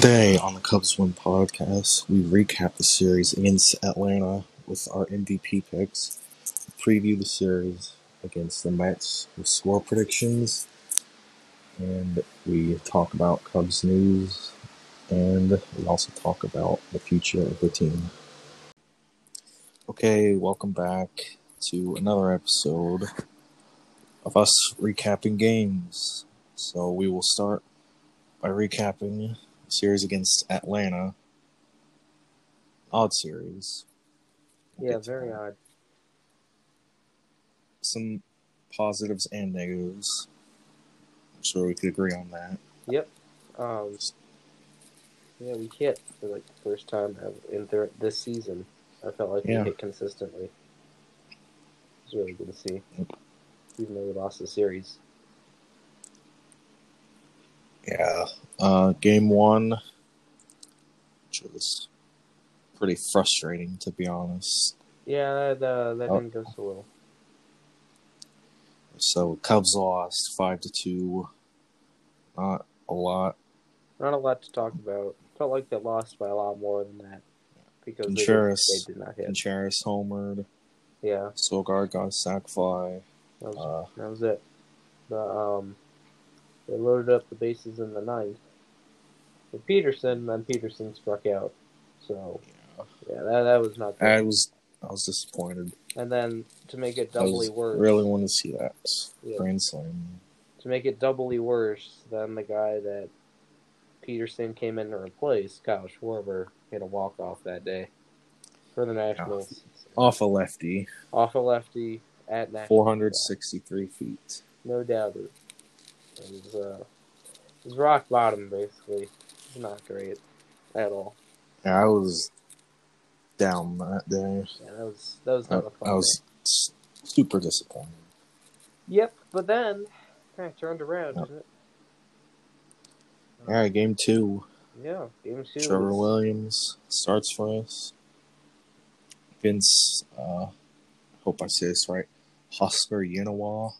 Today on the Cubs Win podcast, we recap the series against Atlanta with our MVP picks, preview the series against the Mets with score predictions, and we talk about Cubs news, and we also talk about the future of the team. Okay, welcome back to another episode of us recapping games. So we will start by recapping series against Atlanta. Odd series. We'll Yeah, very odd. Some positives and negatives. I'm sure we could agree on that. Yep. Um, yeah, we hit for like the first time in thir- this season. I felt like Yeah. we hit consistently. It was really good to see, Yep. even though we lost the series. Yeah. Uh, game one, which was pretty frustrating to be honest. Yeah, that uh, that Oh. didn't go so well. So Cubs lost five to two. Not a lot. Not a lot to talk about. Felt like they lost by a lot more than that because they, did, Contreras. they did not hit. Contreras homered. Yeah, Sogard got a sac fly. that was Uh, that was it. The um, they loaded up the bases in the ninth with Pederson, then Pederson struck out. So yeah. yeah, that that was not good. I was I was disappointed. And then to make it doubly worse, really want to see that Yeah. grand slam. to make it doubly worse, then the guy that Pederson came in to replace, Kyle Schwarber, hit a walk off that day for the Nationals. Off a lefty, Off a lefty at Nationals. four hundred sixty-three feet. No doubt was, uh, was rock bottom basically. It's not great at all. Yeah, I was down that day. Yeah, that was that was I, not a fun I was s- super disappointed. Yep, but then kind of turned around, Yep. it? All right, game two. Yeah, game two. Trevor was- Williams starts for us. Vince, uh, hope I say this right. Huascar Ynoa.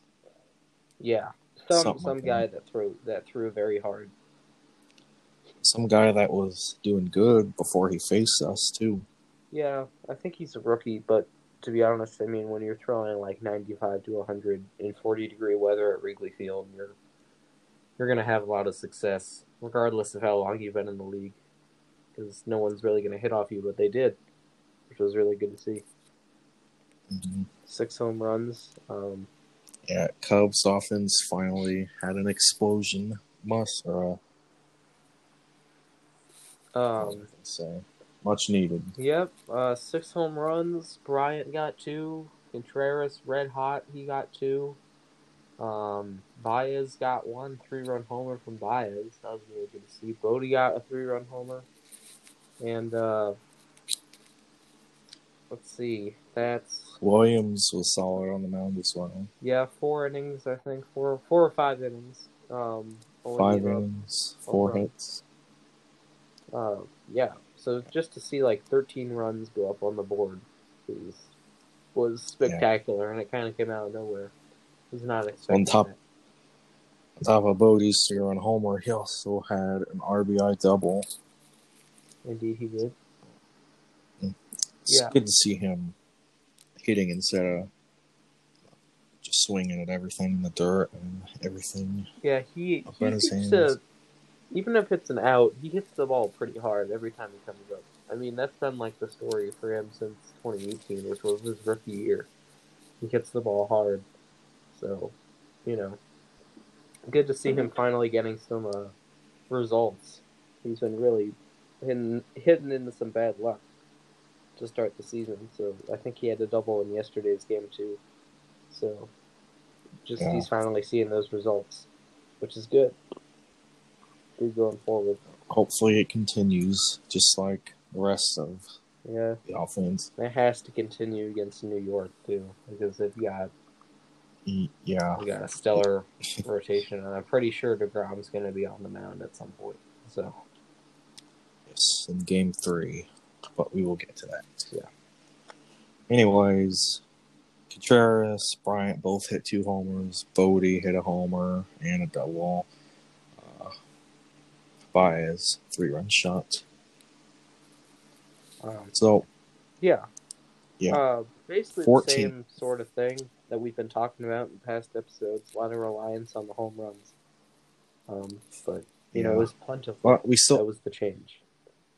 Yeah, some Something some like guy that. that threw that threw very hard. Some guy that was doing good before he faced us too. Yeah, I think he's a rookie, but to be honest, I mean, when you're throwing like 95 to 100 in 40 degree weather at Wrigley Field, you're you're gonna have a lot of success, regardless of how long you've been in the league, because no one's really gonna hit off you, but they did, which was really good to see. Mhm. Six home runs. Um, Yeah, Cubs offense finally had an explosion. Must or uh, um, say much needed. Yep, uh, six home runs. Bryant got two. Contreras red hot. He got two. Um, Baez got one three run homer from Baez. That was really good to see. Bote got a three run homer, and uh, let's see. That's Williams was solid on the mound as well. yeah, four innings. I think four, four or five innings. Um, Five innings, four hits. Uh, yeah. So just to see like 13 runs go up on the board was was spectacular, and it kind of came out of nowhere. Was not expecting top- that. On top of Bote's three-run homer, he also had an RBI double. Indeed, he did. It's Yeah. good to see him hitting instead of just swinging at everything in the dirt and everything. Yeah, he he hands. to even if it's an out, he hits the ball pretty hard every time he comes up. I mean, that's been like the story for him since 2018, which was his rookie year. He hits the ball hard, so you know, good to see him finally getting some uh, results. He's been really hitting, hitting into some bad luck to start the season. So I think he had a double in yesterday's game too. So just Yeah. he's finally seeing those results, which is good. Good going forward. Hopefully, it continues just like the rest of Yeah, the offense. it has to continue against New York too because they've got E- Yeah, they got a stellar rotation, and I'm pretty sure Degrom's going to be on the mound at some point. So yes, in game three, but we will get to that. Yeah. Anyways, Contreras, Bryant both hit two homers. Bote hit a homer and a double. Uh, Baez three run shot. Um, So yeah. Yeah. Uh, basically 14. the same sort of thing that we've been talking about in past episodes. A lot of reliance on the home runs. Um, but you know, it was plentiful. but we that still was the change.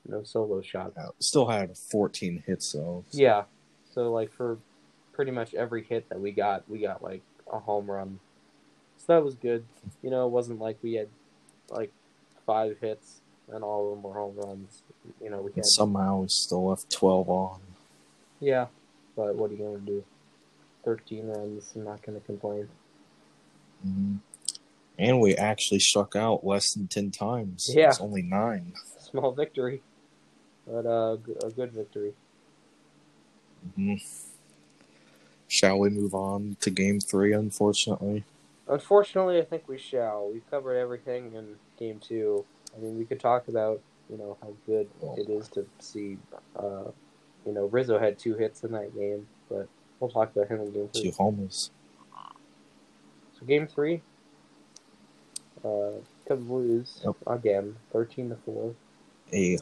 No solo shots. uh, still had 14 hits though. Yeah. So like for pretty much every hit that we got, we got like a home run. So that was good. You know, it wasn't like we had like five hits and all of them were home runs. You know, we had somehow we still left 12 on. yeah, but what are you gonna do? Thirteen runs. I'm not gonna complain. hmm And we actually struck out less than 10 times. Yeah. It's only nine. Small victory, but uh, a good victory. hmm Shall we move on to game three, unfortunately? Unfortunately, I think we shall. We've covered everything in game two. I mean, we could talk about you know how good it is to see. Uh, you know, Rizzo had two hits in that game, but we'll talk about him in game Two three. homers. So game three, uh, Cubs lose Yep. again, thirteen to four. A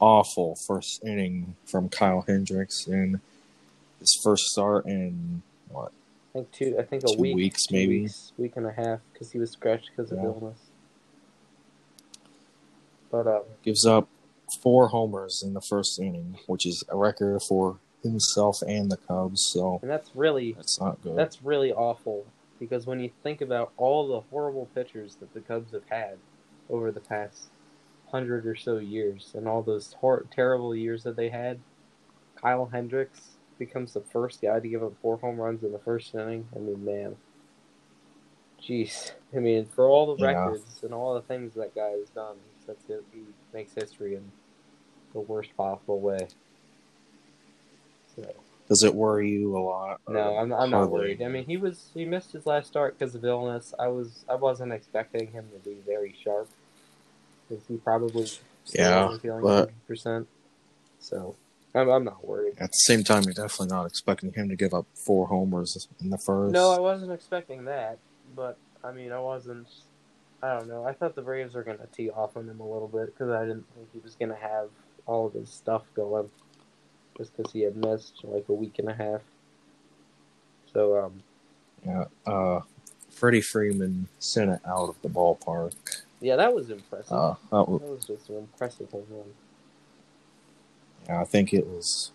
awful first inning from Kyle Hendricks in his first start in what I think two. I think a Two week, weeks, maybe. weeks, week and a half, because he was scratched because of Yeah. illness. But uh, gives up four homers in the first inning, which is a record for himself and the Cubs. So and that's really that's not good. That's really awful because when you think about all the horrible pitchers that the Cubs have had over the past hundred or so years, and all those hor- terrible years that they had, Kyle Hendricks becomes the first guy to give up four home runs in the first inning. I mean, man, jeez. I mean, for all the Yeah. records and all the things that guy has done, he it. He makes history in the worst possible way. So. Does it worry you a lot? No, I'm, I'm not worried. I mean, he was he missed his last start because of illness. I was I wasn't expecting him to be very sharp because he probably Yeah, feeling but- 100 percent. So I'm I'm not worried. At the same time, you're definitely not expecting him to give up four homers in the first. No, I wasn't expecting that, but I mean, I wasn't. I don't know. I thought the Braves were gonna tee off on him a little bit because I didn't think he was gonna have all of his stuff going, just because he had missed like a week and a half. So um, yeah. Uh, Freddie Freeman sent it out of the ballpark. Yeah, that was impressive. Uh, that was, That was just an impressive home run. yeah, I think it was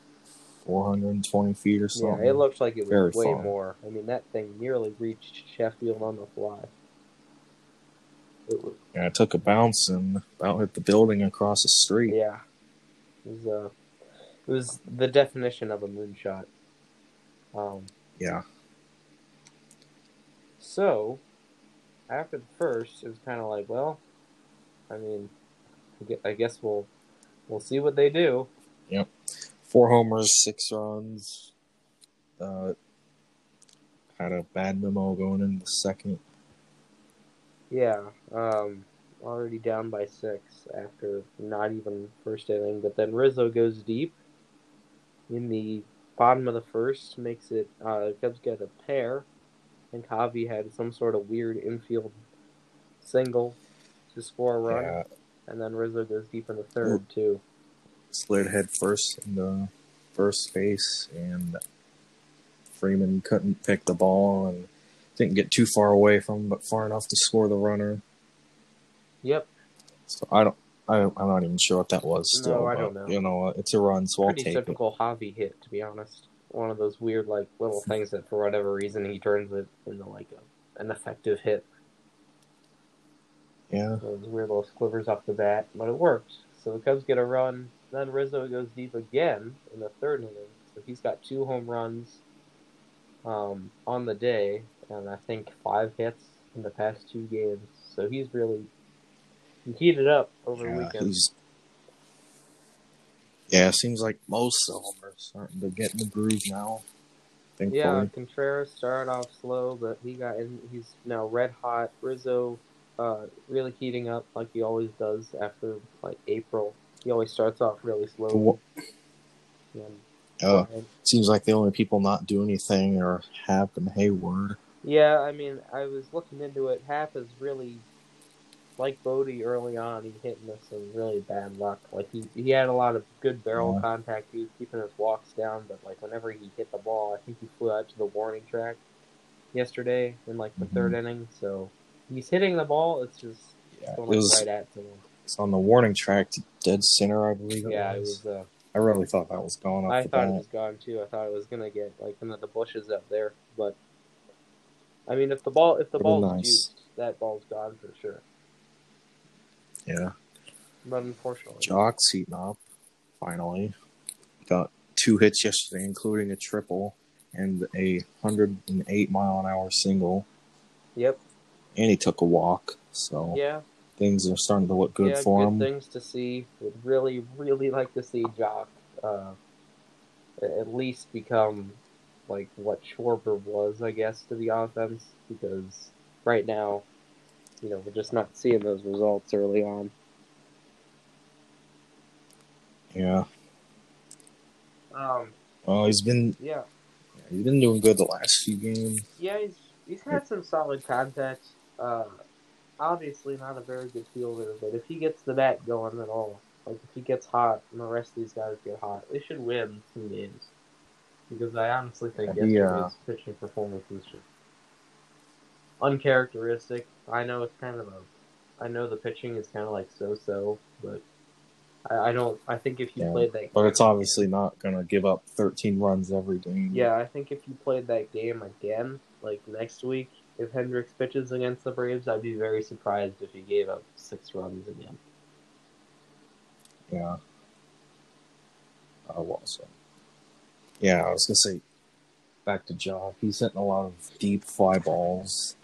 420 feet or something. Yeah, it looked like it was Very way far. more. I mean, that thing nearly reached Sheffield on the fly. It was, Yeah, it took a bounce and about hit the building across the street. yeah, it was uh, it was the definition of a moonshot. Um, Yeah. so after the first, it was kind of like, well, I mean, I guess we'll we'll see what they do. Yep, Four homers, six runs. Uh, had a bad memo going in the second. Yeah, um, already down by six after not even first inning, but then Rizzo goes deep in the bottom of the first, makes it uh, Cubs get a pair, and Javy had some sort of weird infield single to score a run, Yeah, and then Rizzo goes deep in the third too. slid head first into first base, and Freeman couldn't pick the ball and didn't get too far away from him, but far enough to score the runner. Yep, So I don't. I, I'm not even sure what that was. No, Still, I don't know. You know, it's a run, so I'll pretty take it. typical Javi hit to be honest. One of those weird like little things that for whatever reason he turns it into like a, an effective hit. Yeah, Those weird little squivers off the bat, but it worked. So the Cubs get a run. Then Rizzo goes deep again in the third inning. So he's got two home runs um, on the day, and I think five hits in the past two games. So he's really he heated up over the yeah, weekend. he's. Yeah, it seems like most of them starting to get in the groove now. Thankfully. Yeah, Contreras started off slow, but he got in. He's now red hot. Rizzo, uh, really heating up like he always does after like April. He always starts off really slow. And, Uh, seems like the only people not doing anything are Happ and Hayward. yeah, I mean, I was looking into it. Happ has really like Bote early on, he hit into some really bad luck. Like he he had a lot of good barrel Yeah. contact. He was keeping his walks down, but like whenever he hit the ball, I think he flew out to the warning track yesterday in like the Mhm. third inning. So he's hitting the ball. It's just Yeah, it going was, right at him. it was on the warning track dead center, I believe. Yeah, it was. was. Uh, I really thought that was gone. I thought it was gone too. I thought it was gonna get like into the bushes up there, but I mean, if the ball if the ball's nice. juiced, that ball's gone for sure. Yeah. But unfortunately, Joc's heating up, finally. Got two hits yesterday, including a triple and a 108 mile an hour single. yep, And he took a walk, so yeah, things are starting to look good yeah, for good him. things to see. Would really, really like to see Joc uh, at least become like what Schwarber was, I guess, to the offense. Because right now, you know, we're just not seeing those results early on. Yeah. Um, Well, he's been yeah, he's been doing good the last few games. Yeah, he's he's had some solid contact. Uh, obviously not a very good fielder, but if he gets the bat going at all, like if he gets hot and the rest of these guys get hot, they should win some games. Because I honestly think Yeah, he, yesterday's pitching performance was just uncharacteristic. I know it's kind of a, I know the pitching is kind of like so-so, but I, I don't. I think if you Yeah, played that, But it's obviously not going to give up 13 runs every game. Yeah, I think if you played that game again, like next week, if Hendricks pitches against the Braves, I'd be very surprised if he gave up six runs again. Yeah. Was it? Yeah, I was going to say, back to Joc. He's hitting a lot of deep fly balls.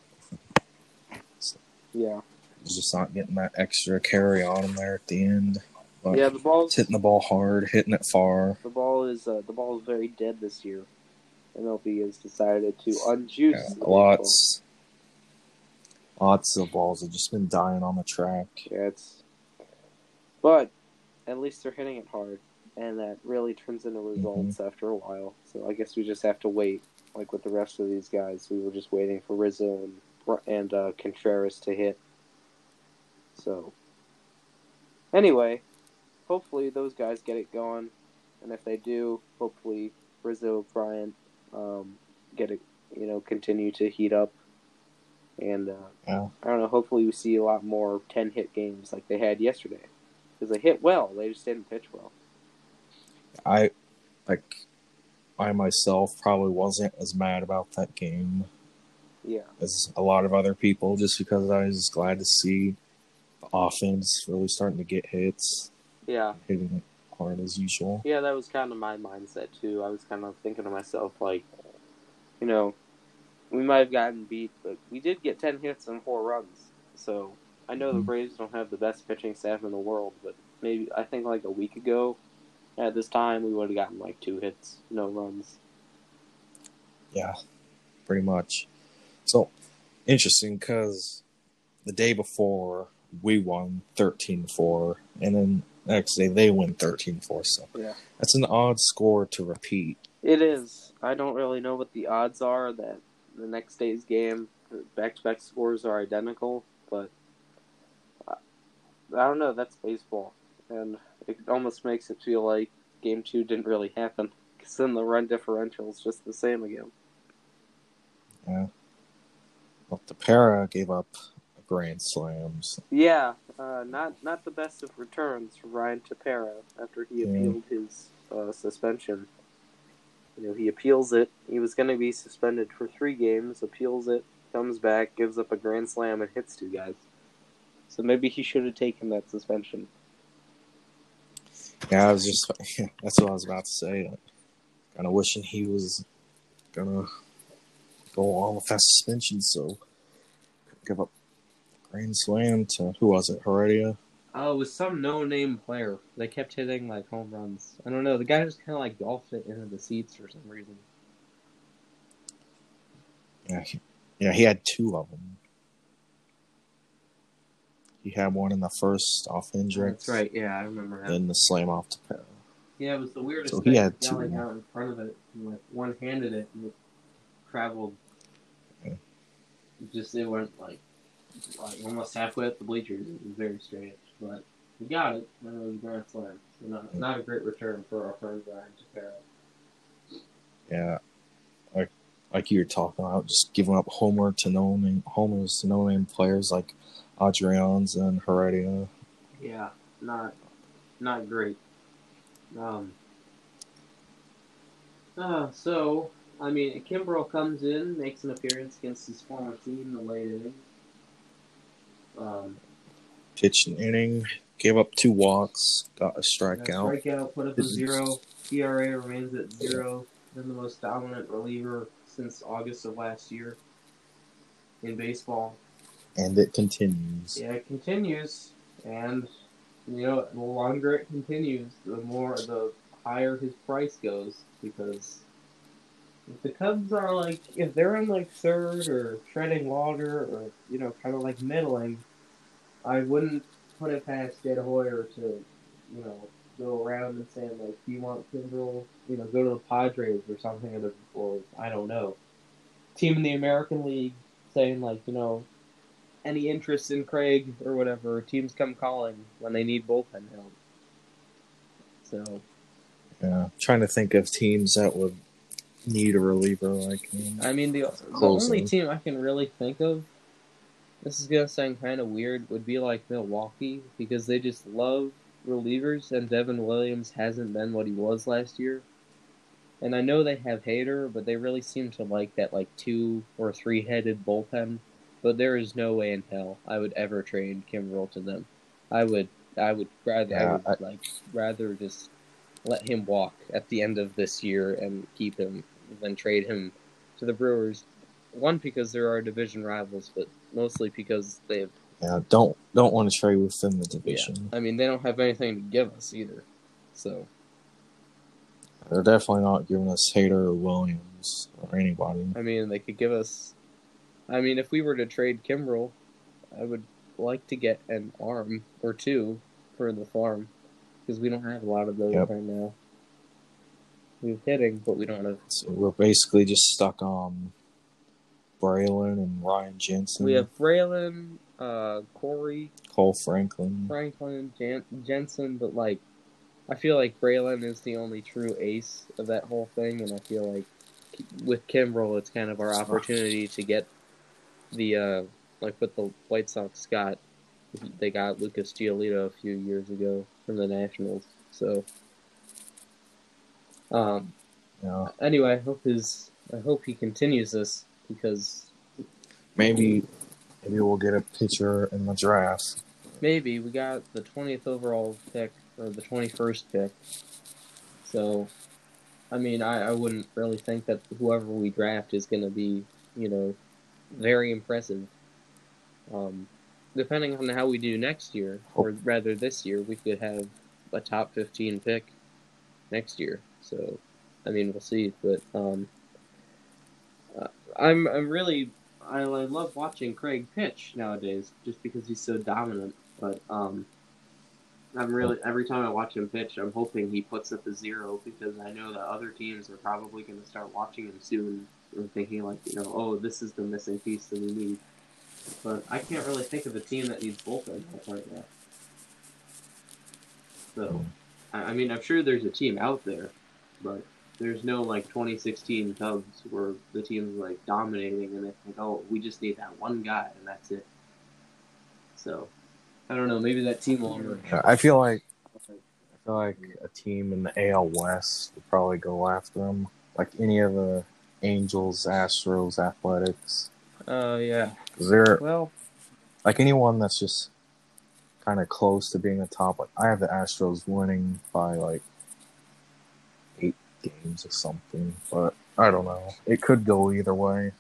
Yeah. Just not getting that extra carry on him there at the end. But Yeah, the ball hitting the ball hard, hitting it far. the ball is uh, the ball is very dead this year. MLB has decided to unjuice Yeah, baseball. lots, lots of balls have just been dying on the track. Yeah, it's but at least they're hitting it hard, and that really turns into results after a while. So I guess we just have to wait, like with the rest of these guys. We were just waiting for Rizzo and and uh, Contreras to hit. So anyway, hopefully those guys get it going, and if they do, hopefully Rizzo, Bryant, um, get it, you know, continue to heat up. And uh, Yeah. I don't know. Hopefully, we see a lot more ten hit games like they had yesterday, because they hit well. They just didn't pitch well. I like I myself probably wasn't as mad about that game Yeah, as a lot of other people just because I was glad to see the offense really starting to get hits, yeah, hitting it hard as usual. yeah. That was kind of my mindset too. I was kind of thinking to myself, like, you know, we might have gotten beat, but we did get ten hits and four runs. So I know the Mhm. Braves don't have the best pitching staff in the world, but maybe I think like a week ago, at this time, we would have gotten like two hits, no runs. Yeah, pretty much. So interesting because the day before we won 13 4, and then next day they win 13 4. So Yeah. that's an odd score to repeat. It is. I don't really know what the odds are that the next day's game, back to back scores are identical, but I, I don't know. That's baseball. And it almost makes it feel like game two didn't really happen. Because then the run differential is just the same again. Yeah. Well, Tepera gave up a grand slams. Yeah, uh, not not the best of returns for Ryan Tepera after he Yeah. appealed his uh, suspension. You know, he appeals it. He was going to be suspended for three games. Appeals it, comes back, gives up a grand slam, and hits two guys. So maybe he should have taken that suspension. Yeah, I was just that's what I was about to say. Kind of wishing he was gonna go on with that suspension, so give up grand slam to who was it? Heredia. Uh, oh, it was some no-name player. They kept hitting like home runs. I don't know. The guy just kind of like golfed it into the seats for some reason. Yeah, he, yeah, he had two of them. He had one in the first off Hendricks. That's right. Yeah, I remember that. Then the slam off to Tepera. Yeah, it was the weirdest So he thing. had two, like, out in front of it, and, like one handed it, and it traveled. Just it went like like almost halfway up the bleachers. It was very strange, but we got it. And it was a grand slam. So not, not a great return for our friend Ryan Shapiro. Yeah, like like you were talking about, just giving up homer to no name homers to no name players like Adrianza and Heredia. Yeah, not not great. Um. Uh, so I mean, Kimbrel comes in, makes an appearance against his former team, the late inning. Um, Pitched an inning, gave up two walks, got a strikeout. strikeout, put up a zero. ERA remains at zero. Been the most dominant reliever since August of last year in baseball. And it continues. Yeah, it continues, and you know, the longer it continues, the more the higher his price goes because the Cubs are like if they're in like third or treading water or you know kind of like middling, I wouldn't put it past Jed Hoyer to you know go around and saying like, do you want Kimbrel? You know, go to the Padres or something, or, or I don't know, team in the American League saying like you know any interest in Craig or whatever, teams come calling when they need bullpen help. So Yeah, trying to think of teams that would need a reliever like him. I mean, the, the only team I can really think of, this is gonna sound kind of weird, would be like Milwaukee because they just love relievers, and Devin Williams hasn't been what he was last year. And I know they have Hader, but they really seem to like that like two or three headed bullpen. But there is no way in hell I would ever trade Kimbrel to them. I would, I would rather, I would I- like rather just let him walk at the end of this year and keep him than trade him to the Brewers. One because there are our division rivals, but mostly because they have. Yeah, don't don't want to trade with within the division. I mean, they don't have anything to give us either. So They're definitely not giving us Hader or Williams or anybody. I mean, they could give us. I mean, if we were to trade Kimbrel, I would like to get an arm or two for the farm because we don't have a lot of those Yep. right now. We have hitting, but we don't have. So we're basically just stuck on Brailyn and Ryan Jensen, We have Brailyn, uh, Corey, Kohl Franklin. Franklin, Jan- Jensen, but like, I feel like Brailyn is the only true ace of that whole thing, and I feel like with Kimbrel, it's kind of our opportunity to get the uh, like what the White Sox got. They got Lucas Giolito a few years ago from the Nationals. So, um, Yeah, anyway, I hope his I hope he continues this because maybe maybe we'll get a pitcher in the draft. maybe we got the 20th overall pick or the 21st pick. So, I mean, I, I wouldn't really think that whoever we draft is going to be, you know, very impressive. Um, depending on how we do next year, or rather this year, we could have a top 15 pick next year. So, I mean, we'll see. But um, uh, I'm I'm really I, I love watching Craig pitch nowadays, just because he's so dominant. But um, I'm really every time I watch him pitch, I'm hoping he puts up a zero because I know that other teams are probably going to start watching him soon and thinking like, you know, oh, this is the missing piece that we need. But I can't really think of a team that needs bullpen help right now. So, hmm. I, I mean, I'm sure there's a team out there, but there's no like 2016 Cubs where the team's like dominating and they think, oh, we just need that one guy and that's it. So, I don't know. Maybe that team will emerge. I feel like I feel like a team in the AL West would probably go after him, like any of the Angels, Astros, Athletics. Oh yeah. 'Cause they're Well, like anyone that's just kind of close to being a top. Like I have the Astros winning by like eight games or something, but I don't know. It could go either way.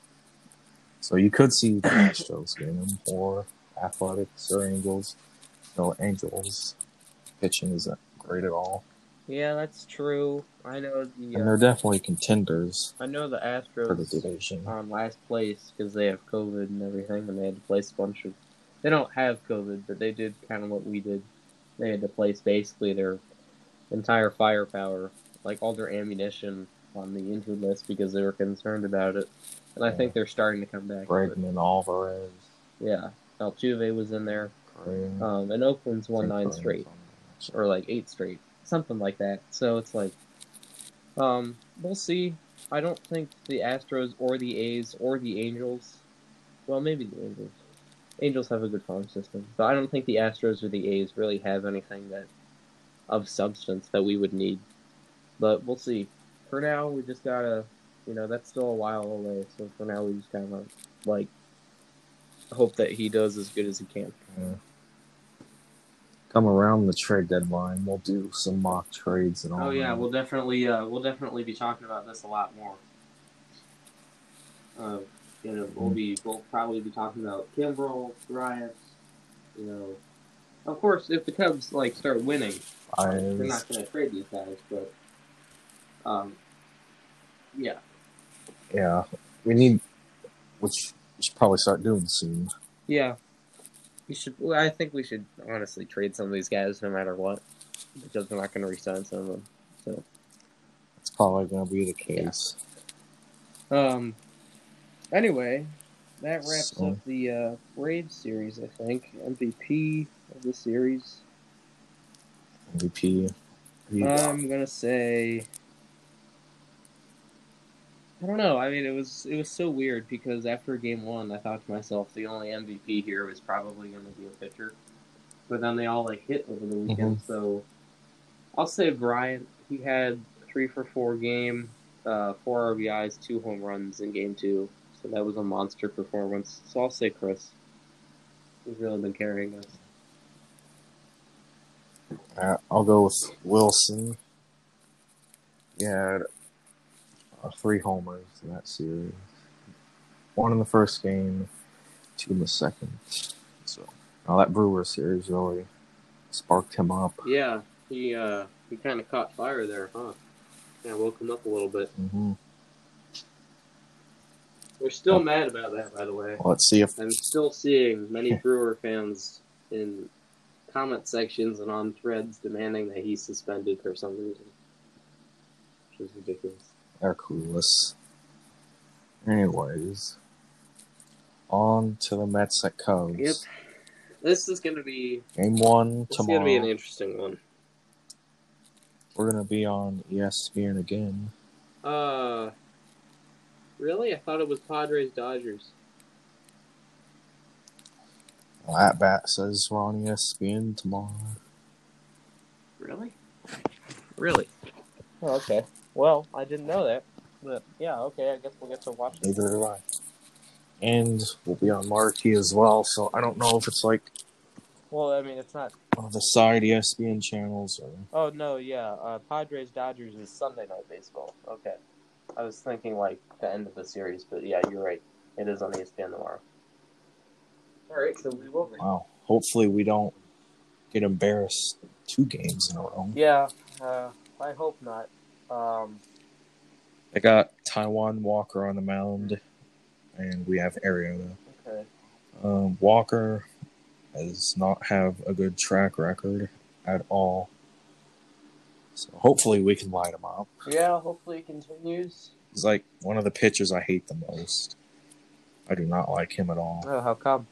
So you could see the Astros them or Athletics or Angels. No, Angels pitching isn't great at all, yeah, that's true. I know the and uh, they're definitely contenders I know the for the Astros division. on last place because they have COVID and everything, and they had to place a bunch of. They don't have COVID, but they did kind of what we did. They had to place basically their entire firepower, like all their ammunition, on the injured list because they were concerned about it. And I think they're starting to come back. Bregman, Alvarez. Yeah, Altuve was in there. Um, and Oakland's won nine straight, or like eight straight, something like that. So it's like, um, we'll see. I don't think the Astros or the A's or the Angels, well, maybe the Angels. Angels have a good farm system, but I don't think the Astros or the A's really have anything that of substance that we would need. But we'll see. For now, we just gotta, you know, that's still a while away. So for now, we just kind of like hope that he does as good as he can. Yeah. Come around the trade deadline, we'll do some mock trades and all. Oh yeah, that. we'll definitely uh, we'll definitely be talking about this a lot more. Uh, you know, we'll be we'll probably be talking about Kimbrel, Bryant. You know, of course, if the Cubs like start winning, they're not going to trade these guys. But, um, yeah, Yeah, we need, which we should probably start doing soon. yeah, we should. I think we should honestly trade some of these guys no matter what, because we're not going to resign some of them. So, It's probably going to be the case. um, anyway, that wraps So- up the uh, Braves series. I think MVP of the series. MVP. I'm gonna say. I don't know. I mean, it was it was so weird because after game one, I thought to myself, the only MVP here was probably going to be a pitcher, but then they all like hit over the weekend. So, I'll say Bryant. He had three for four game, uh, four RBIs, two home runs in game two. So that was a monster performance. So I'll say Chris. He's really been carrying us. Uh, I'll go with Willson. He uh, three homers in that series. One in the first game, two in the second. So now that Brewer series really sparked him up. Yeah, he uh, he kind of caught fire there, huh? Yeah, woke him up a little bit. hmm We're still mad about that, by the way. Let's see if I'm still seeing many Brewer fans in comment sections and on threads demanding that he's suspended for some reason, which is ridiculous. They're clueless. Anyways, on to the Mets at Cubs. Yep. This is gonna be Game one this is gonna be an interesting one. We're gonna be on ESPN again. Uh, really? I thought it was Padres Dodgers. Well, at bat says we're on ESPN tomorrow. Really? Really? Oh, okay. Well, I didn't know that, but yeah, okay. I guess we'll get to watch it. Neither do I. And we'll be on Marquee as well, so I don't know if it's like Well, I mean, it's not. one of the side ESPN channels or Oh no, yeah. Uh, Padres Dodgers is Sunday night baseball. Okay, I was thinking like the end of the series, but yeah, you're right. It is on ESPN tomorrow. All right, so we will. wow. Hopefully we don't get embarrassed two games in a row. Yeah, uh, I hope not. Um, They got Taijuan Walker on the mound, and we have Arrieta. okay. Um, Walker does not have a good track record at all. So hopefully we can light him up. Yeah, hopefully it continues. He's like one of the pitchers I hate the most. I do not like him at all. Oh, how come?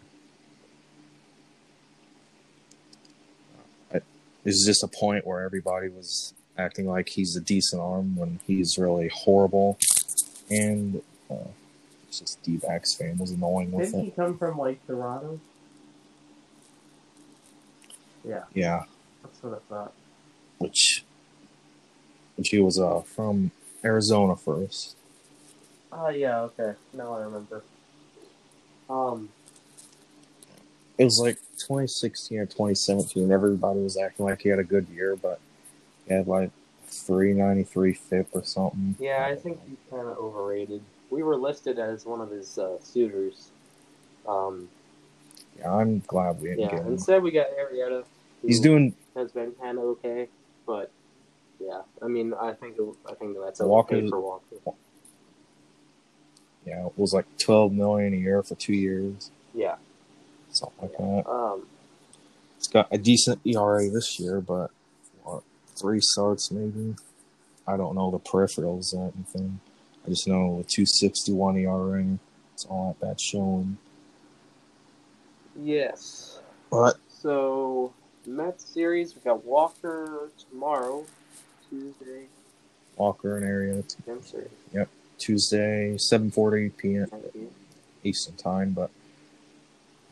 There's just a point where everybody was acting like he's a decent arm when he's really horrible. And uh, it's just D-backs fan was annoying with Didn't he come from like Toronto? Yeah, Yeah, that's what I thought. which which he was uh, from Arizona first. Oh yeah, okay. Now I remember. Um, It was like 2016 or 2017. Everybody was acting like he had a good year, but had like 393 FIP or something. Yeah, I think he's kind of overrated. We were listed as one of his uh, suitors. Um, Yeah, I'm glad we didn't yeah, get him. instead we got Arrieta. He's doing has been kind of okay, but yeah, I mean, I think I think that's okay Walker- for Walker. yeah, it was like 12 million a year for two years, Yeah. something like that. Um, It's got a decent ERA this year, but three starts maybe? I don't know the peripherals or anything. I just know a 261 ERA. It's all at that showing. Yes. What? So Mets series, we got Walker tomorrow, Tuesday. Walker and Arrieta I'm sorry. Tuesday, seven forty p.m. Eastern time, but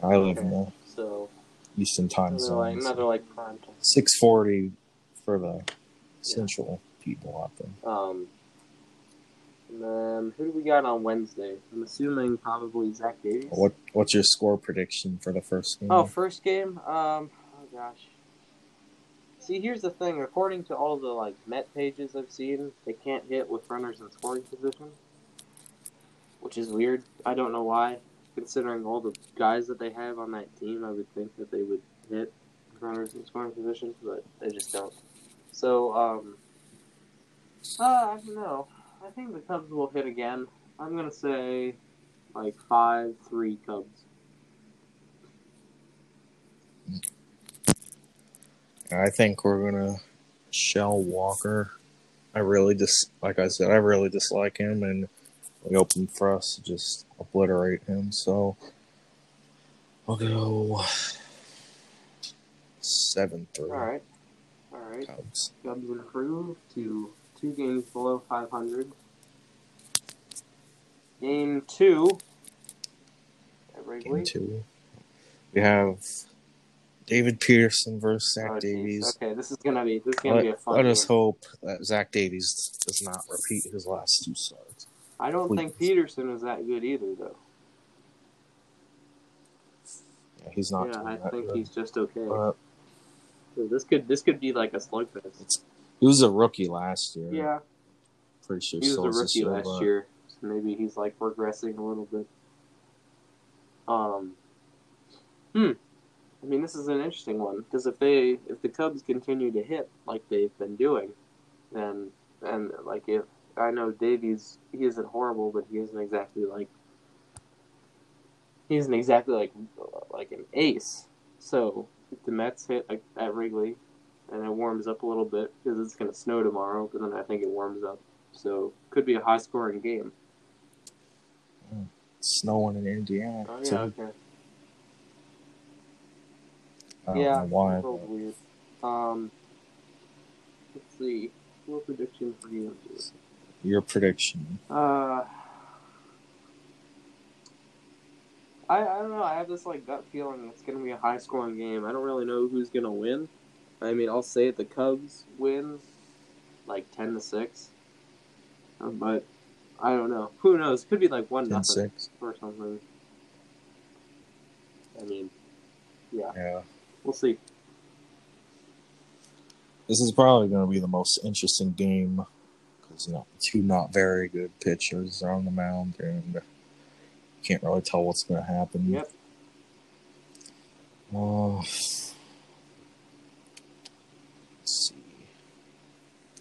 I live in the So Eastern time another zone. like another like prime time. Six forty for the central people out there. Um, and then who do we got on Wednesday? I'm assuming probably Zach Davies. What What's your score prediction for the first game? Oh, first game. Um, oh gosh. See, here's the thing. According to all the like Met pages I've seen, they can't hit with runners in scoring position, which is weird. I don't know why. Considering all the guys that they have on that team, I would think that they would hit runners in scoring position, but they just don't. So, um, uh, I don't know. I think the Cubs will hit again. I'm gonna say like five three Cubs. I think we're gonna shell Walker. I really just, like I said, I really dislike him, and we open for us to just obliterate him. So I'll go seven three. All right, right. Cubs. Cubs improve to two games below 500. Game two. Game two. We have David Peterson versus Zach Oh. Davies. Okay, this is gonna be this is gonna be a fun. let us hope that Zach Davies does not repeat his last two starts. I don't think. Peterson is that good either, though. Yeah, he's not yeah, I think good. he's just okay. But So this could this could be like a slugfest. he was a rookie last year. Yeah, pretty sure he was a rookie last year, so maybe he's like progressing a little bit. Um, hmm. I mean, this is an interesting one because if they if the Cubs continue to hit like they've been doing, then and like if I know Davies, he isn't horrible, but he isn't exactly like he isn't exactly like like an ace. So the Mets hit like, at Wrigley, and it warms up a little bit because it's going to snow tomorrow, but then I think it warms up. So could be a high scoring game. it's snowing in Indiana. Oh too. yeah, okay. I don't yeah, know why. weird. Um, let's see. What prediction for you? Your prediction. Uh, I I don't know. I have this like gut feeling it's gonna be a high scoring game. I don't really know who's gonna win. I mean, I'll say it. The Cubs win, like ten to six. Uh, But I don't know. Who knows? Could be like one 10 nothing 6. or something. I mean, yeah, Yeah. we'll see. This is probably going to be the most interesting game because not two not very good pitchers are on the mound and you can't really tell what's going to happen. Yep. Uh, see.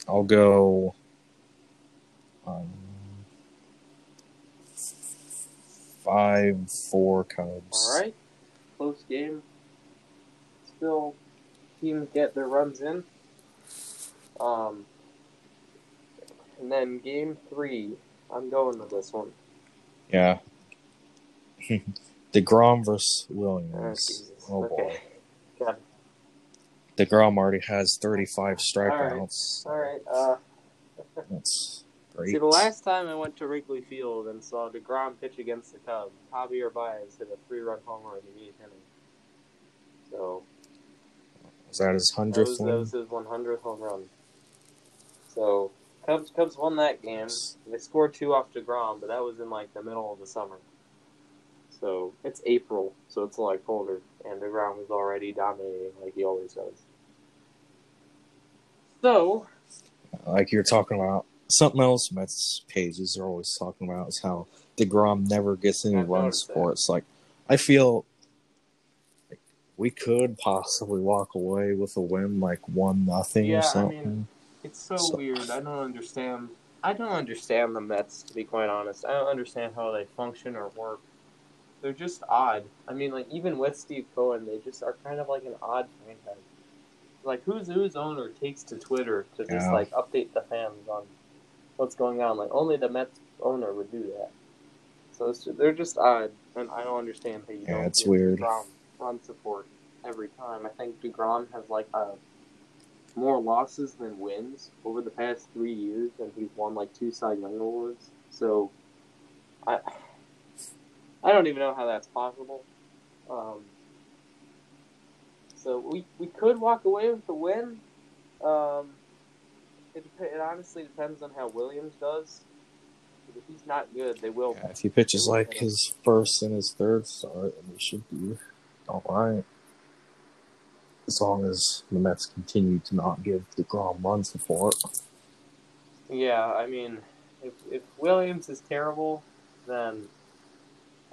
I'll go. Um, five four Cubs. All right. Close game. Still, teams get their runs in. Um, and then game three, I'm going with this one. Yeah. Degrom versus Oh, Williams. Jesus. Oh, boy. okay. Degrom already has 35 strikeouts. All right. Uh, That's great. see, the last time I went to Wrigley Field and saw Degrom pitch against the Cubs, Javier Baez hit a home run in the eighth inning. So Was that his That 100th was, that was his 100th home run. So Cubs Cubs won that game. They scored two off Degrom, but that was in like the middle of the summer. So it's April, so it's a lot colder, and the Degrom was already dominating like he always does. So Like you're talking about something else Mets pages are always talking about is how DeGrom never gets any I've runs noticed for it. It's like I feel like we could possibly walk away with a win like one nothing Yeah, I or mean, something. it's so, So- weird. I don't understand. I don't understand the Mets, to be quite honest. I don't understand how they function or work. They're just odd. I mean, like even with Steve Cohen, they just are kind of like an odd franchise. Like who's whose owner takes to Twitter to just Yeah. like update the fans on what's going on? Like only the Mets owner would do that. So it's they're just odd, and I don't understand how you Yeah, don't. it's weird. Degrom run support every time. I think Degrom has like a more losses than wins over the past three years, and he's won like two Cy Young awards. So, I I don't even know how that's possible. Um, so we we could walk away with the win. Um, it, it honestly depends on how Williams does. If he's not good, they will. Yeah, if he pitches like his first and his third start, then we should be all right. As long as the Mets continue to not give the DeGrom run support. Yeah, I mean, if if Williams is terrible, then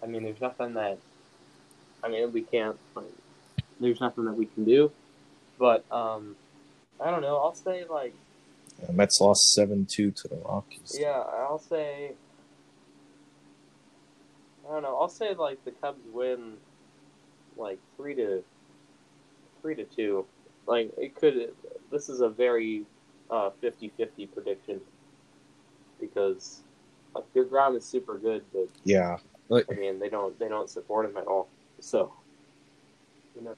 I mean, there's nothing that I mean we can't. Like, there's nothing that we can do. But um, I don't know. I'll say like Yeah, Mets lost seven two to the Rockies. yeah. I'll say I don't know. I'll say like the Cubs win like three to three to two. Like it could. This is a very uh 50-50 prediction because like ground is super good, but Yeah, like, I mean they don't they don't support him at all. So you know.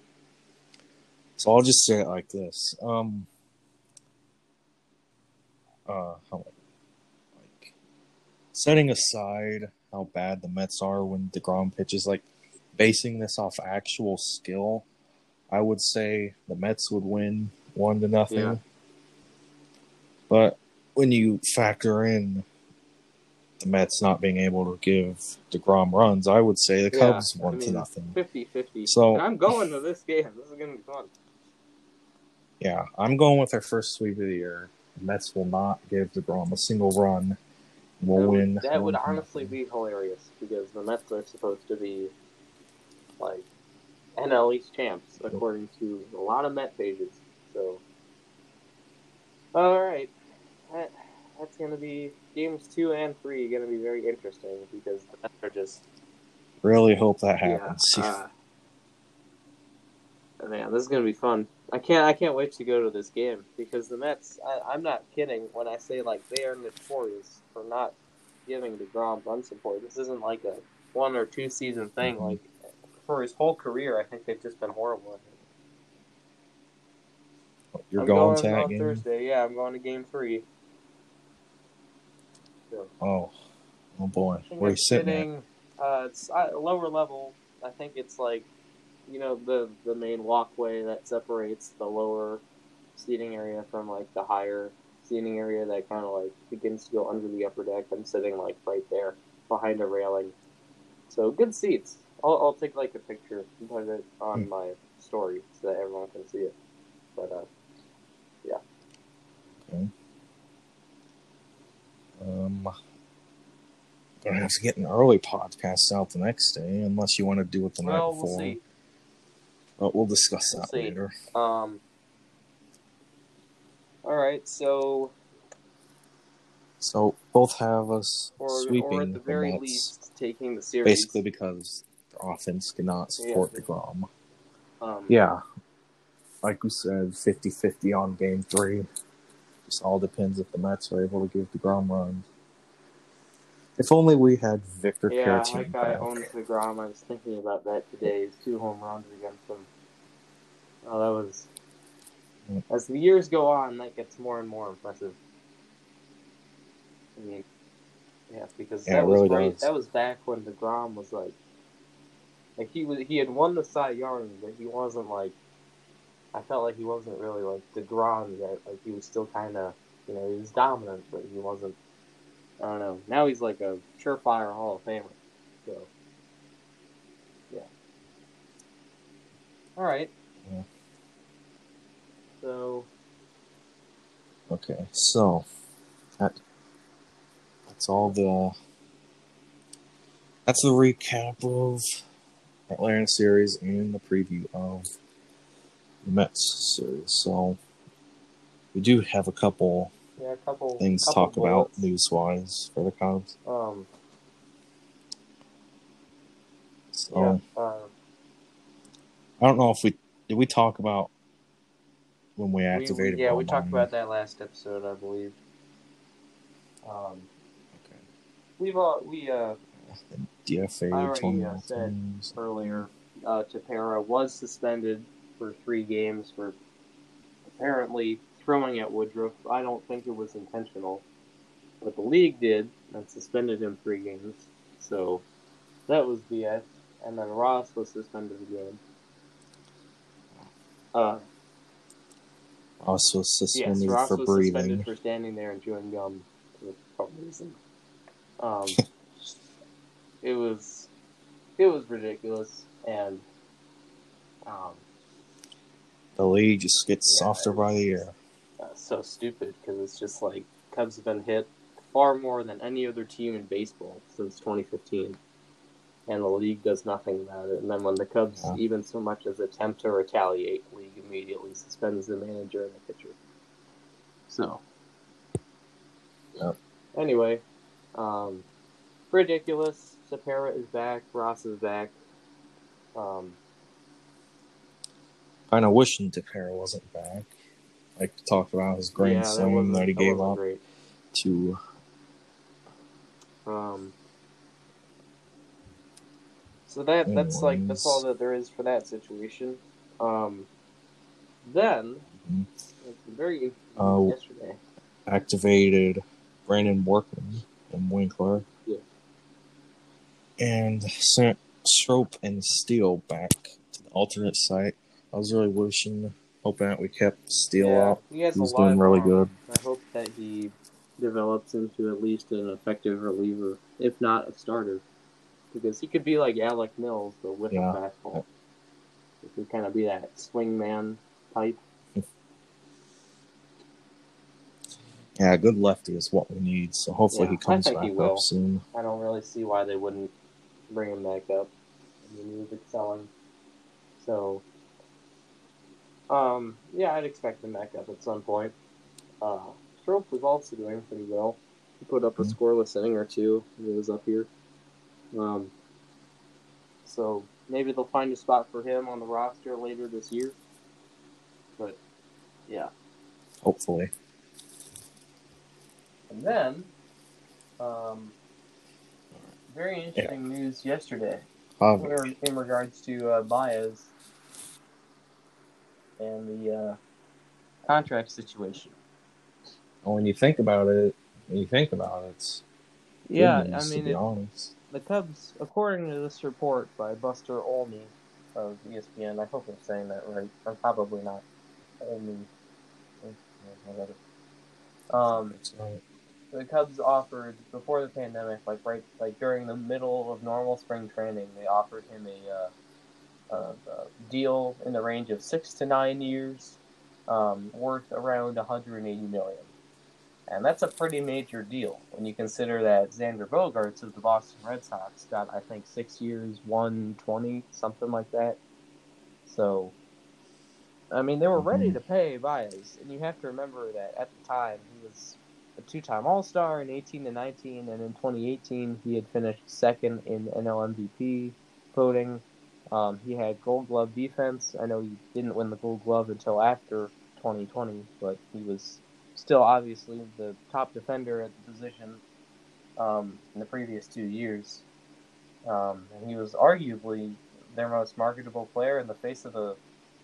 so I'll just say it like this. Um, uh, how, like setting aside how bad the Mets are when Degrom pitches, like basing this off actual skill, I would say the Mets would win one to nothing. Yeah. But when you factor in the Mets not being able to give Degrom runs, I would say the Yeah, Cubs I one to nothing. 50-50. So- and I'm going to this game. This is gonna be fun. Yeah, I'm going with our first sweep of the year. The Mets will not give DeGrom a single run. We'll that would, win. That would honestly nothing. be hilarious because the Mets are supposed to be like NL East champs according to a lot of Met pages. So, all right, that, that's gonna be games two and three. Going to be very interesting because the Mets are just really hope that happens. Yeah, uh, man, this is gonna be fun. I can't. I can't wait to go to this game because the Mets. I, I'm not kidding when I say like they are notorious for not giving Degrom run support. This isn't like a one or two season thing. Mhm. Like for his whole career, I think they've just been horrible. at. You're I'm going, to that game? Thursday. Yeah, I'm going to game three. Oh, oh boy, where you sitting? Sitting, Uh, it's uh, lower level. I think it's like, you know, the the main walkway that separates the lower seating area from like the higher seating area that kind of like begins to go under the upper deck. I'm sitting like right there behind a railing, so good seats. I'll, I'll take like a picture and put it on Hmm. my story so that everyone can see it. But uh, Um, gonna have to get an early podcast out the next day, unless you want to do it the well, night before. we'll see. But we'll discuss We'll that see. later. Um. All right, so So both have us or, sweeping or at the very Mets, least taking the series. basically because their offense cannot support Yeah. DeGrom. um, Yeah. Like we said, 50-50 on game three. Just all depends if the Mets are able to give the DeGrom runs. If only we had Victor yeah. Caratini Like I back. owned Degrom. I was thinking about that today. His two home runs against him. Oh, that was. Mm. As the years go on, that gets more and more impressive. I mean, yeah, because Yeah, that was really right. does. That was back when the Degrom was like, like he was. He had won the Cy Young, but he wasn't like. I felt like he wasn't really like Degrom yet. Like he was still kind of, you know, he was dominant, but he wasn't. I don't know. Now he's like a surefire Hall of Famer. So, yeah. All right. Yeah. So Okay, so that that's all the that's the recap of Atlanta series and the preview of Mets series. So we do have a couple yeah, a couple things to talk about news wise for the Cubs. Um, So yeah. Uh, I don't know if we did we talk about when we activated. we, yeah, we talked about that last episode, I believe. Um, Okay. we've all we uh DFA I already, uh, said earlier uh, Tepera was suspended for three games for apparently throwing at Woodruff. I don't think it was intentional, but the league did and suspended him three games. So that was BS. And then Ross was suspended again. Uh, Ross was yes, suspended Ross for was breathing. suspended for standing there and chewing gum for some reason. Um, it was it was ridiculous and um, The league just gets Yeah, softer by the year. uh, so stupid because it's just like Cubs have been hit far more than any other team in baseball since 2015, and the league does nothing about it. And then when the Cubs Yeah. even so much as attempt to retaliate, league immediately suspends the manager and the pitcher. So, Yep. anyway, um, ridiculous. Tepera is back. Ross is back. Um, Kind of wishing Tepera wasn't back. Like talked about his grandson yeah, that that he that gave up Great. to Um, so that that's like that's all that there is for that situation. Um, then Mhm. it's very Oh. yesterday. activated Brandon Workman and Winkler. Yeah. And sent Strop and Steele back to the alternate site. I was really wishing, hoping that we kept Steele yeah, out. he has He a lot doing really of good. I hope that he develops into at least an effective reliever, if not a starter, because he could be like Alec Mills, but with Yeah. a fastball. He could kind of be that swing man type. Yeah, good lefty is what we need. So hopefully Yeah, he comes back he will. up soon. I don't really see why they wouldn't bring him back up. I mean, he was excelling. So, um, yeah, I'd expect him back up at some point. Uh, Strop was also doing pretty well. He put up a Mhm. scoreless inning or two when he was up here. Um, so maybe they'll find a spot for him on the roster later this year. But, yeah. Hopefully. And then, um, very interesting news yesterday. Javy. Or in regards to uh, Baez and the uh, contract situation. When you think about it, when you think about it, it's Yeah, good I mean, to be it, the Cubs, according to this report by Buster Olney of ESPN, I hope I'm saying that right. I'm probably not. Olney. Um, It's the Cubs offered before the pandemic, like right, like during the middle of normal spring training, they offered him a, uh, a, a deal in the range of six to nine years, um, worth around 180 million, and that's a pretty major deal when you consider that Xander Bogaerts of the Boston Red Sox got, I think, six years, 120, something like that. So, I mean, they were ready Mhm. to pay Baez, and you have to remember that at the time he was a two-time All-Star in 18 to 19, and in 2018 he had finished second in NL MVP voting. Um, he had Gold Glove defense. I know he didn't win the Gold Glove until after 2020, but he was still obviously the top defender at the position um, in the previous two years. Um, and he was arguably their most marketable player in the face of the.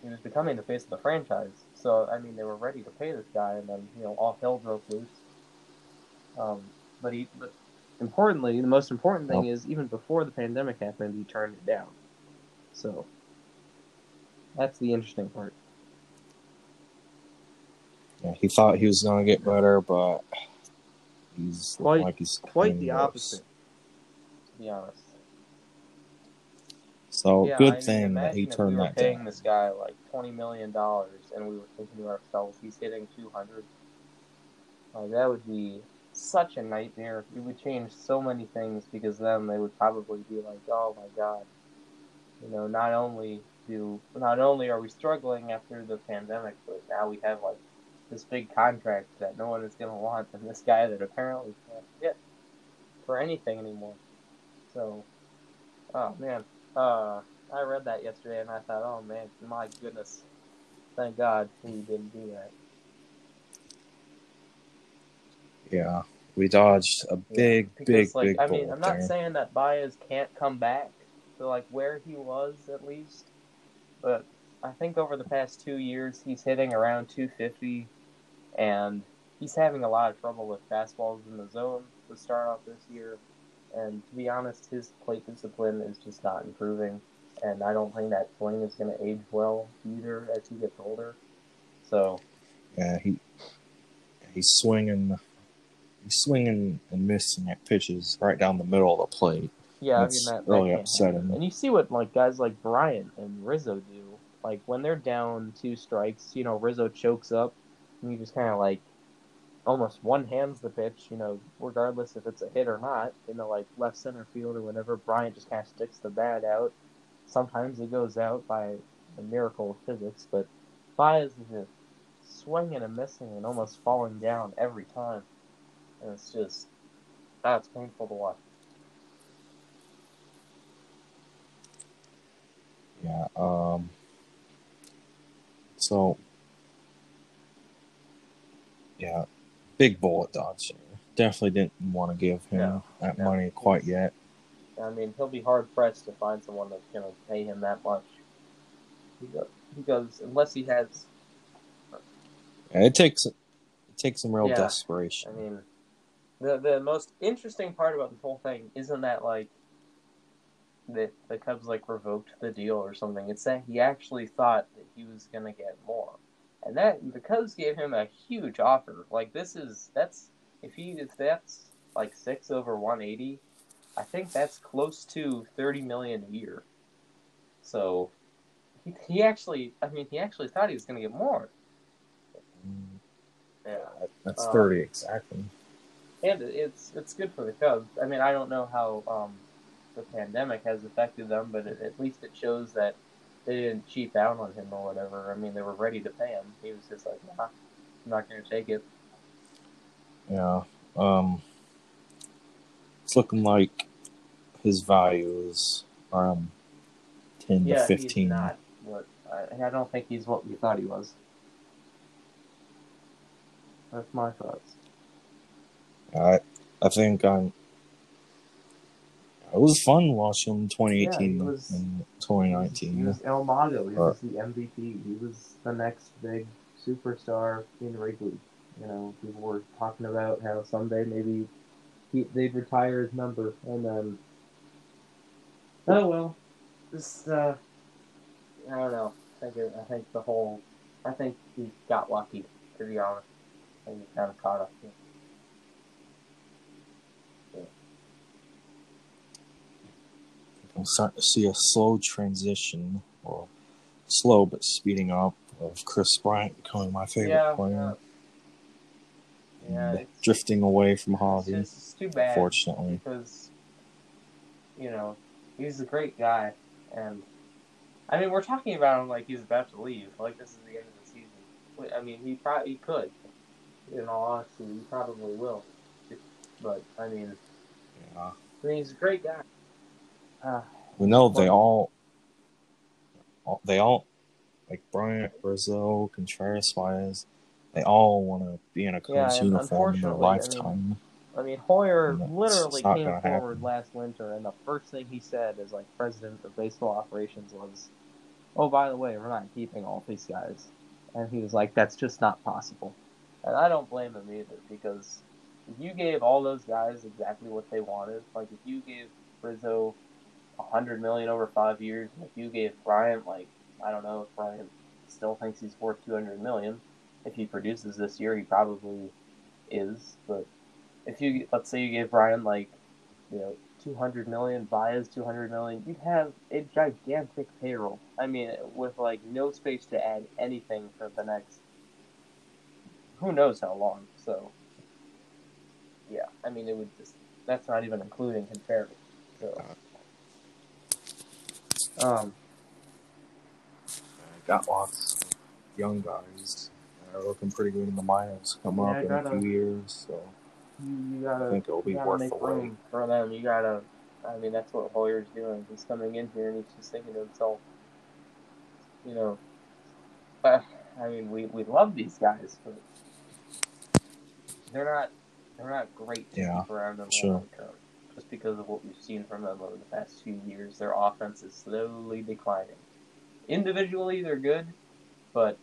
He was becoming the face of the franchise. So I mean, they were ready to pay this guy, and then you know all hell broke loose. Um, but he, but importantly, the most important thing is even before the pandemic happened, he turned it down. So that's the interesting part. Yeah, he thought he was gonna get better, but he's Quite- like he's Quite the worse. opposite, to be honest. So yeah, good I thing that he turned we were that paying down. this guy like twenty million dollars, and we were thinking to ourselves, he's hitting two hundred. Like that would be such a nightmare. It would change so many things because then they would probably be like, "Oh my god," you know. Not only do not only are we struggling after the pandemic, but now we have like this big contract that no one is going to want, and this guy that apparently can't get for anything anymore. So, oh man, uh, I read that yesterday and I thought, oh man, my goodness, thank God we didn't do that. Yeah, we dodged a big, Because, big, like, big I mean, I'm not there. saying that Baez can't come back, to like where he was at least. But I think over the past two years he's hitting around 250, and he's having a lot of trouble with fastballs in the zone to start off this year. And to be honest, his plate discipline is just not improving, and I don't think that swing is going to age well either as he gets older. So Yeah, he he's swinging, he's swinging and missing at pitches right down the middle of the plate. Yeah, That's I mean that, really that upsetting. And you see what like guys like Bryant and Rizzo do. Like when they're down two strikes, you know, Rizzo chokes up and you just kinda like almost one hands the pitch, you know, regardless if it's a hit or not, you know, like left center field or whatever, Bryant just kinda sticks the bat out. Sometimes it goes out by a miracle of physics, but Baez is just swinging and missing and almost falling down every time. And it's just that's painful to watch. Yeah. Um. So. Yeah, big bullet dodge. Definitely didn't want to give him No, that no. money quite yet. I mean, he'll be hard pressed to find someone that's going to pay him that much. Because, because unless he has, Yeah, it takes it takes some real Yeah. desperation. I mean, the the most interesting part about the whole thing isn't that like that the Cubs like revoked the deal or something. It's that he actually thought that he was going to get more, and that the Cubs gave him a huge offer. Like this is that's if he if that's like six over one eighty, I think that's close to thirty million a year. So he, he actually, I mean, he actually thought he was going to get more. Yeah. That's Um, thirty exactly. and it's it's good for the Cubs. I mean, I don't know how um, the pandemic has affected them, but it, at least it shows that they didn't cheap out on him or whatever. I mean, they were ready to pay him. He was just like, nah, I'm not going to take it. Yeah. Um. It's looking like his value is around ten yeah, to fifteen. he's not what I, I don't think he's what we thought he was. That's my thoughts. I I think I'm. It was fun watching him in 2018 Yeah, he was- and He 2019. was El Mago. He was the MVP. He was the next big superstar in Wrigley. You know, people were talking about how someday maybe he, they'd retire his number, and then oh well, just uh, I don't know. I think it, I think the whole I think he got lucky. To be honest, I think he kind of caught up. I'm starting to see a slow transition, or slow but speeding up, of Kris Bryant becoming my favorite Yeah, player. yeah, yeah. drifting away from it's, Javy, it's too bad. unfortunately. because you know he's a great guy, and I mean we're talking about him like he's about to leave, like this is the end of the season. I mean he probably he could, in all honesty, he probably will. But I mean, Yeah. I mean he's a great guy. Uh, We know they all, all- they all, like Bryant, Rizzo, Contreras, Suarez, they all want to be in a Yeah, Cubs and uniform in their unfortunately, I mean, lifetime. I mean Hoyer literally came forward happen. last winter, and the first thing he said as like president of baseball operations was, "Oh, by the way, we're not keeping all these guys," and he was like, "That's just not possible." And I don't blame him either because if you gave all those guys exactly what they wanted, like if you gave Rizzo hundred million over five years, and if you gave Bryant like I don't know if Bryant still thinks he's worth two hundred million. If he produces this year, he probably is. But if you let's say you gave Bryant like you know two hundred million, Baez two hundred million, you'd have a gigantic payroll. I mean, with like no space to add anything for the next who knows how long. So yeah, I mean it would just that's not even including Contreras. So um Got lots of young guys that are looking pretty good in the minors come Yeah, up in gotta- a few years. So you, you I gotta think it'll be worth make the wait. for them. You gotta. I mean, that's what Hoyer's doing. He's coming in here and he's just thinking to himself, you know, uh, I mean, we, we love these guys, but they're not they're not great to Yeah, keep around in the sure. long term. Just because of what we've seen from them over the past few years. Their offense is slowly declining. Individually, they're good, but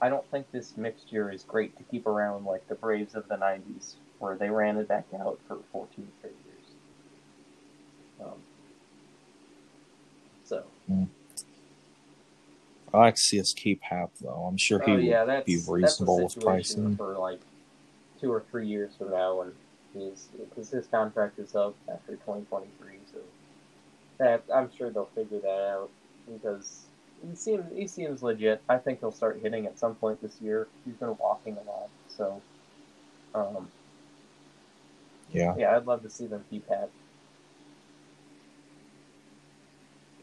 I don't think this mixture is great to keep around like the Braves of the 90s, where they ran it back out for 14 straight years. Um, so. I like to see us keep Happ though. I'm sure he oh, yeah, would be reasonable with pricing. for like two or three years from now when he's because his contract is up after 2023. So that I'm sure they'll figure that out because he seems he seems legit. I think he'll start hitting at some point this year. He's been walking a lot, so um, Yeah, yeah, I'd love to see them keep Happ.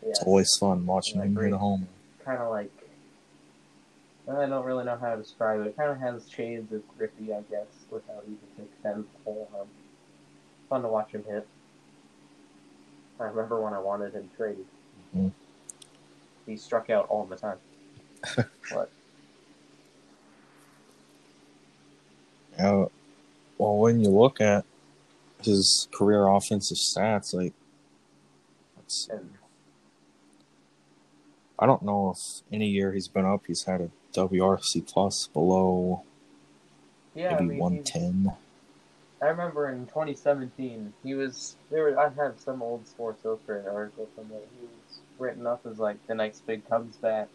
Yeah, it's always fun watching him hit a home. kind of like I don't really know how to describe it. It kind of has shades of Griffey, I guess, with how he can extend the whole arm. Fun to watch him hit. I remember when I wanted him traded. Mhm. He struck out all the time. what? Uh, well, when you look at his career offensive stats, like, let's see. I don't know if any year he's been up, he's had a WRC plus below yeah, I maybe mean, 110. I remember in 2017, he was there. Were, I have some old Sports Illustrated article from it. He was written up as like the next big Cubs bat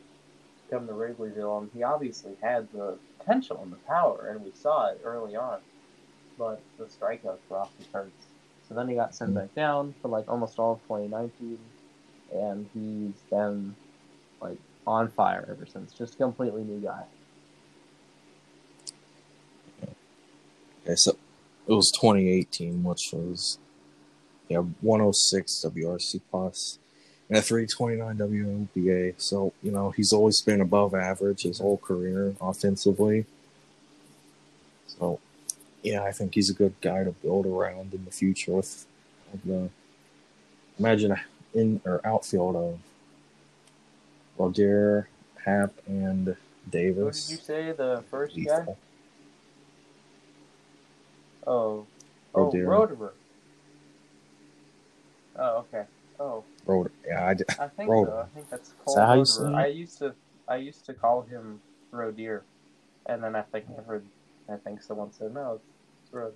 come to Wrigleyville, and he obviously had the potential and the power, and we saw it early on. But the strikeouts were off the charts. So then he got sent mm-hmm. back down for like almost all of 2019, and he's been like on fire ever since. Just completely new guy. Okay, so it was 2018, which was yeah 106 WRC plus and a 329 WNBA. So you know he's always been above average his whole career offensively. So yeah, I think he's a good guy to build around in the future with the imagine in or outfield of Roger, Happ, and Who Davis. did you say the first guy? Lethal. Oh, Oh, oh, dear. Rotover. Oh, okay. Oh, Roder. Yeah, I did. I think uh, so. I think that's Cole that how you Rotover. say it? I used to, I used to call him Rodier, and then I think I heard, I think someone said no, it's, it's Rodier.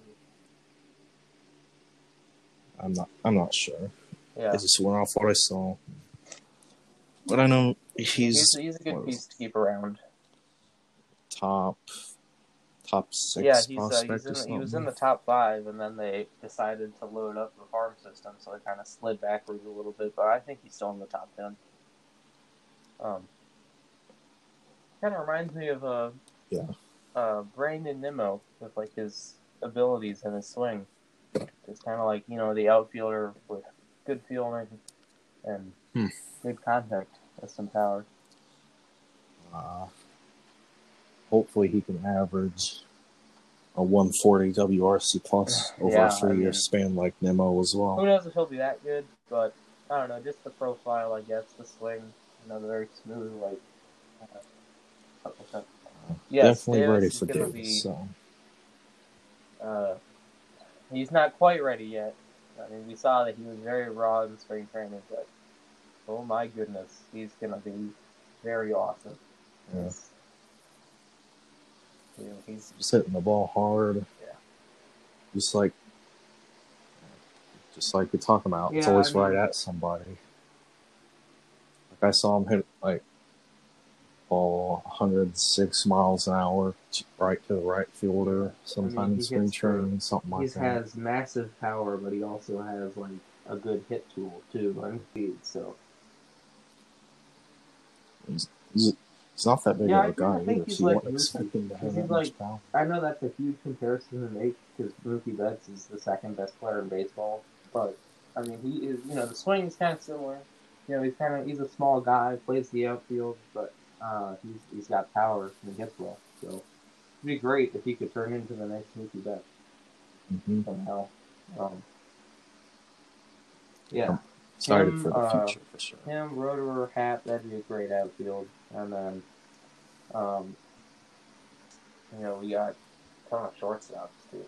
I'm not. I'm not sure. Yeah, I just went off what I saw. But I know he's, he's, a good piece to keep around. top top six yeah, he's, uh, he's in, the- he was in the top five, and then they decided to load up the farm system, so it kind of slid backwards a little bit. But I think he's still in the top ten. Um, kind of reminds me of uh, Yeah. uh, Brandon Nimmo with like his abilities and his swing. It's kind of like you know the outfielder with good fielding and Hmm. good contact some power. Uh, hopefully, he can average a 140 WRC plus over Yeah, a three I year mean- span like Nimmo as well. Who knows if he'll be that good, but I don't know. Just the profile, I guess, the swing, you know, the very smooth, like. Uh. Yes, Definitely Davis ready for Davis. be- So Uh, he's not quite ready yet. I mean, we saw that he was very raw in spring training, but oh my goodness, he's gonna be very awesome. Yeah. He's, you know, he's just hitting the ball hard. Yeah. Just like, just like we talk about, it's always I mean- right at somebody. Like I saw him hit like ball 106 miles an hour right to the right fielder sometimes he in spring hits the- training, something like he that. has massive power, but he also has like a good hit tool too, and speed. So He's, he's, he's not that big Yeah, of a guy think either, he's so you like wouldn't expect him to have that like- much power. I know that's a huge comparison to make because Mookie Betts is the second best player in baseball, but I mean he is. You know, the swing is kind of similar. You know, he's kind of he's a small guy, plays the outfield, but uh, he's he's got power and he hits well. So it'd be great if he could turn into the next Mookie Betts hmm somehow. Um, yeah, Excited Him, for the uh, future for sure. him, Rotor, Hat, that'd be a great outfield. And then, um, you know, we got a ton of shortstops too.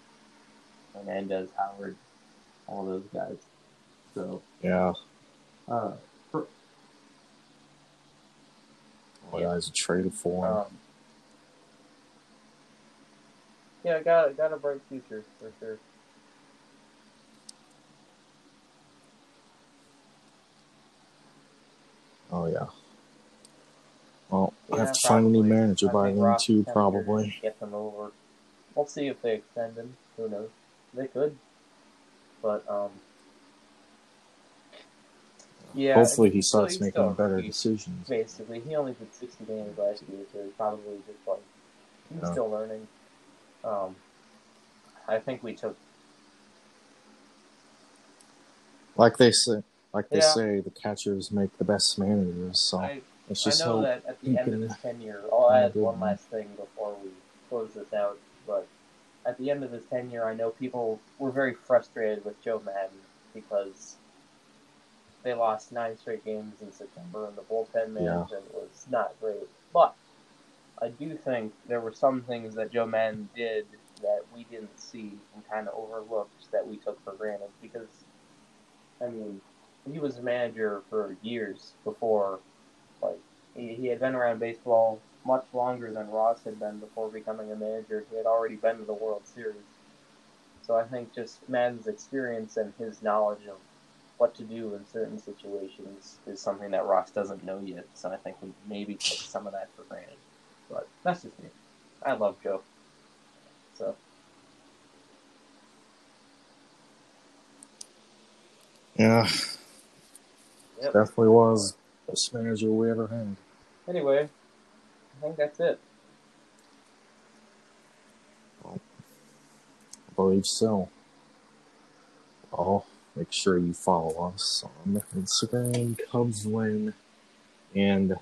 Hernandez, Howard, all those guys. So Yeah. uh, for, All the guys are traded for him. um, yeah, got got a bright future for sure. Oh yeah. Well, I Yeah, have to find a new manager I by then too, probably. Get them over. We'll see if they extend him. Who knows? They could. But um. Yeah. Hopefully, he starts making still better rookie, decisions. Basically, he only did 60 games last year, so he's probably just like he's Yeah. still learning. Um, I think we took Like they say, like they Yeah. say, the catchers make the best managers. So I, let's I just know that at the end of his tenure, I'll add one last thing before we close this out. But at the end of his tenure, I know people were very frustrated with Joe Maddon because they lost nine straight games in September, and the bullpen management was not great. But I do think there were some things that Joe Maddon did that we didn't see and kind of overlooked that we took for granted because, I mean, he was a manager for years before, like, he, he had been around baseball much longer than Ross had been before becoming a manager. He had already been to the World Series. So I think just Maddon's experience and his knowledge of what to do in certain situations is something that Ross doesn't know yet. So I think we maybe took some of that for granted. But that's just me. I love Joe. So Yeah, Yep. definitely was the manager we ever had. anyway, I think that's it. I believe so. Well, make sure you follow us on Instagram, Cubs Win, and